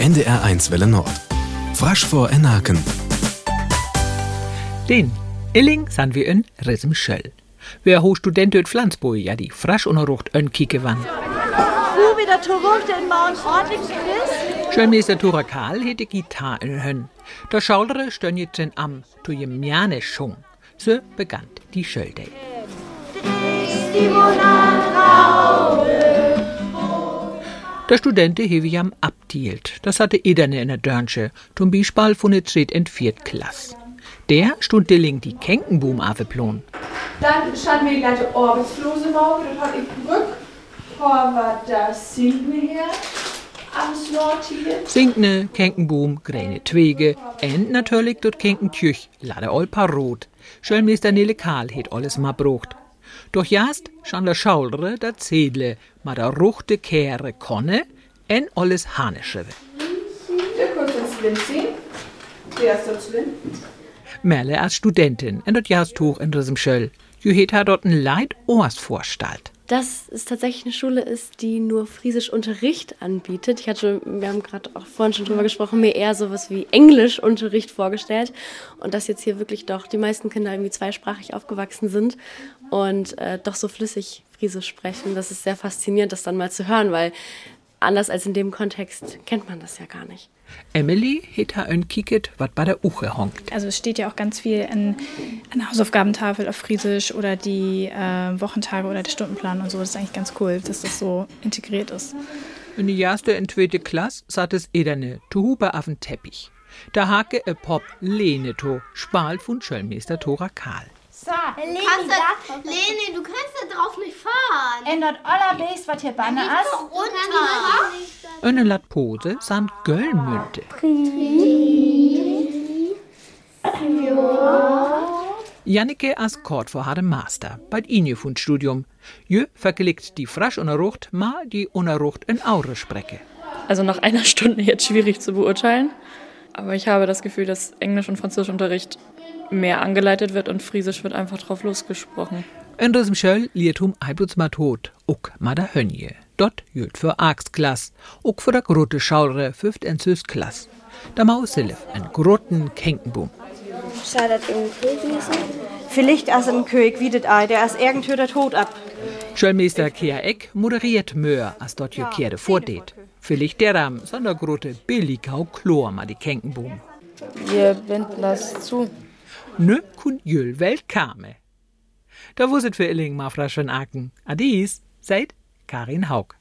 NDR1 Welle Nord. Frasch vor Enaken. Den Illing sind wir in Risem Schöll. Wer ho Student in Pflanzboy ja die frasch unerrucht ön Kike wann. Wo wieder zurück in Mount ordentlich ist? Schulmeister Tora Karl hätte Gitarre in Hön. Der Schaulere stön jetzt in am, tu je Mjane schung. So begann die Schölde. Der Studente hewe jam abdielt. Das hatte Ederne in der Dörnsche, zum Beispiel von der Tret in Viertklass. Der stund dilling die Kenkenboom afeplon. Dann standen wir gleich Orbisflose morgen, das hat ich Brück, war das Sinken her, am Snortigen. Sinkne, Kenkenboom, gräne Twege, und natürlich dort Kenkentüch, lade all paar rot. Schölmeister Nele Karl het alles ma brucht. Doch jast schan der Schaulre der Zedle, ma der ruchte Kehre konne, en so Slim. Merle als Studentin, en dort jast hoch in diesem Schöll. Ju het ha dort ein Leid Ohrst vorstalt. dass es tatsächlich eine Schule ist, die nur Friesisch Unterricht anbietet. Ich hatte, wir haben gerade auch vorhin schon drüber gesprochen, mir eher sowas wie Englischunterricht vorgestellt und dass jetzt hier wirklich doch die meisten Kinder irgendwie zweisprachig aufgewachsen sind und äh, doch so flüssig Friesisch sprechen. Das ist sehr faszinierend, das dann mal zu hören, weil anders als in dem Kontext kennt man das ja gar nicht. Emily het ha ein Kiket, wat bei der Uche honkt. Also es steht ja auch ganz viel an, an der Hausaufgabentafel auf Friesisch oder die äh, Wochentage oder der Stundenplan und so. Das ist eigentlich ganz cool, dass das so integriert ist. In die erste und zweite Klasse satt es Ederne, tu Huber auf den Teppich. Da hake e Pop Lene to, Spal von Schöllmeister Tora Karl. Kannst du, Leni, du kannst da drauf nicht fahren. Ändert allerbest, was hier Banne ist. Runter. Eine Lat Pose san Göllmünte. Jannike as Kort vor hade Master, bei Inje Studium. Jö vergelegt die frasch unerrucht, ma die unerrucht in Aure sprecke. Also nach einer Stunde jetzt schwierig zu beurteilen. Aber ich habe das Gefühl, dass Englisch- und Französischunterricht mehr angeleitet wird und Friesisch wird einfach drauf losgesprochen. In diesem hum Eiblutz ma tot, uck ma da Hönje. Dort jüt für Arztklass, uck für der grote Schaure fünft en Süßklass. Da Mausilf, en groten Kenkenboom. Vielleicht as ein König wie das Ei, der as irgendwo der Tod ab. Schöllmeister Kea Eck moderiert Möhr, as dort jö Kerde vordet. Vielleicht der Ram, sondern grote Billigau Chlor ma die Kenkenboom. Wir binden das zu. Nö kun jöl Welt kame. Da wusset für Illing ma fraschen Aken. Adis, seid Karin Haug.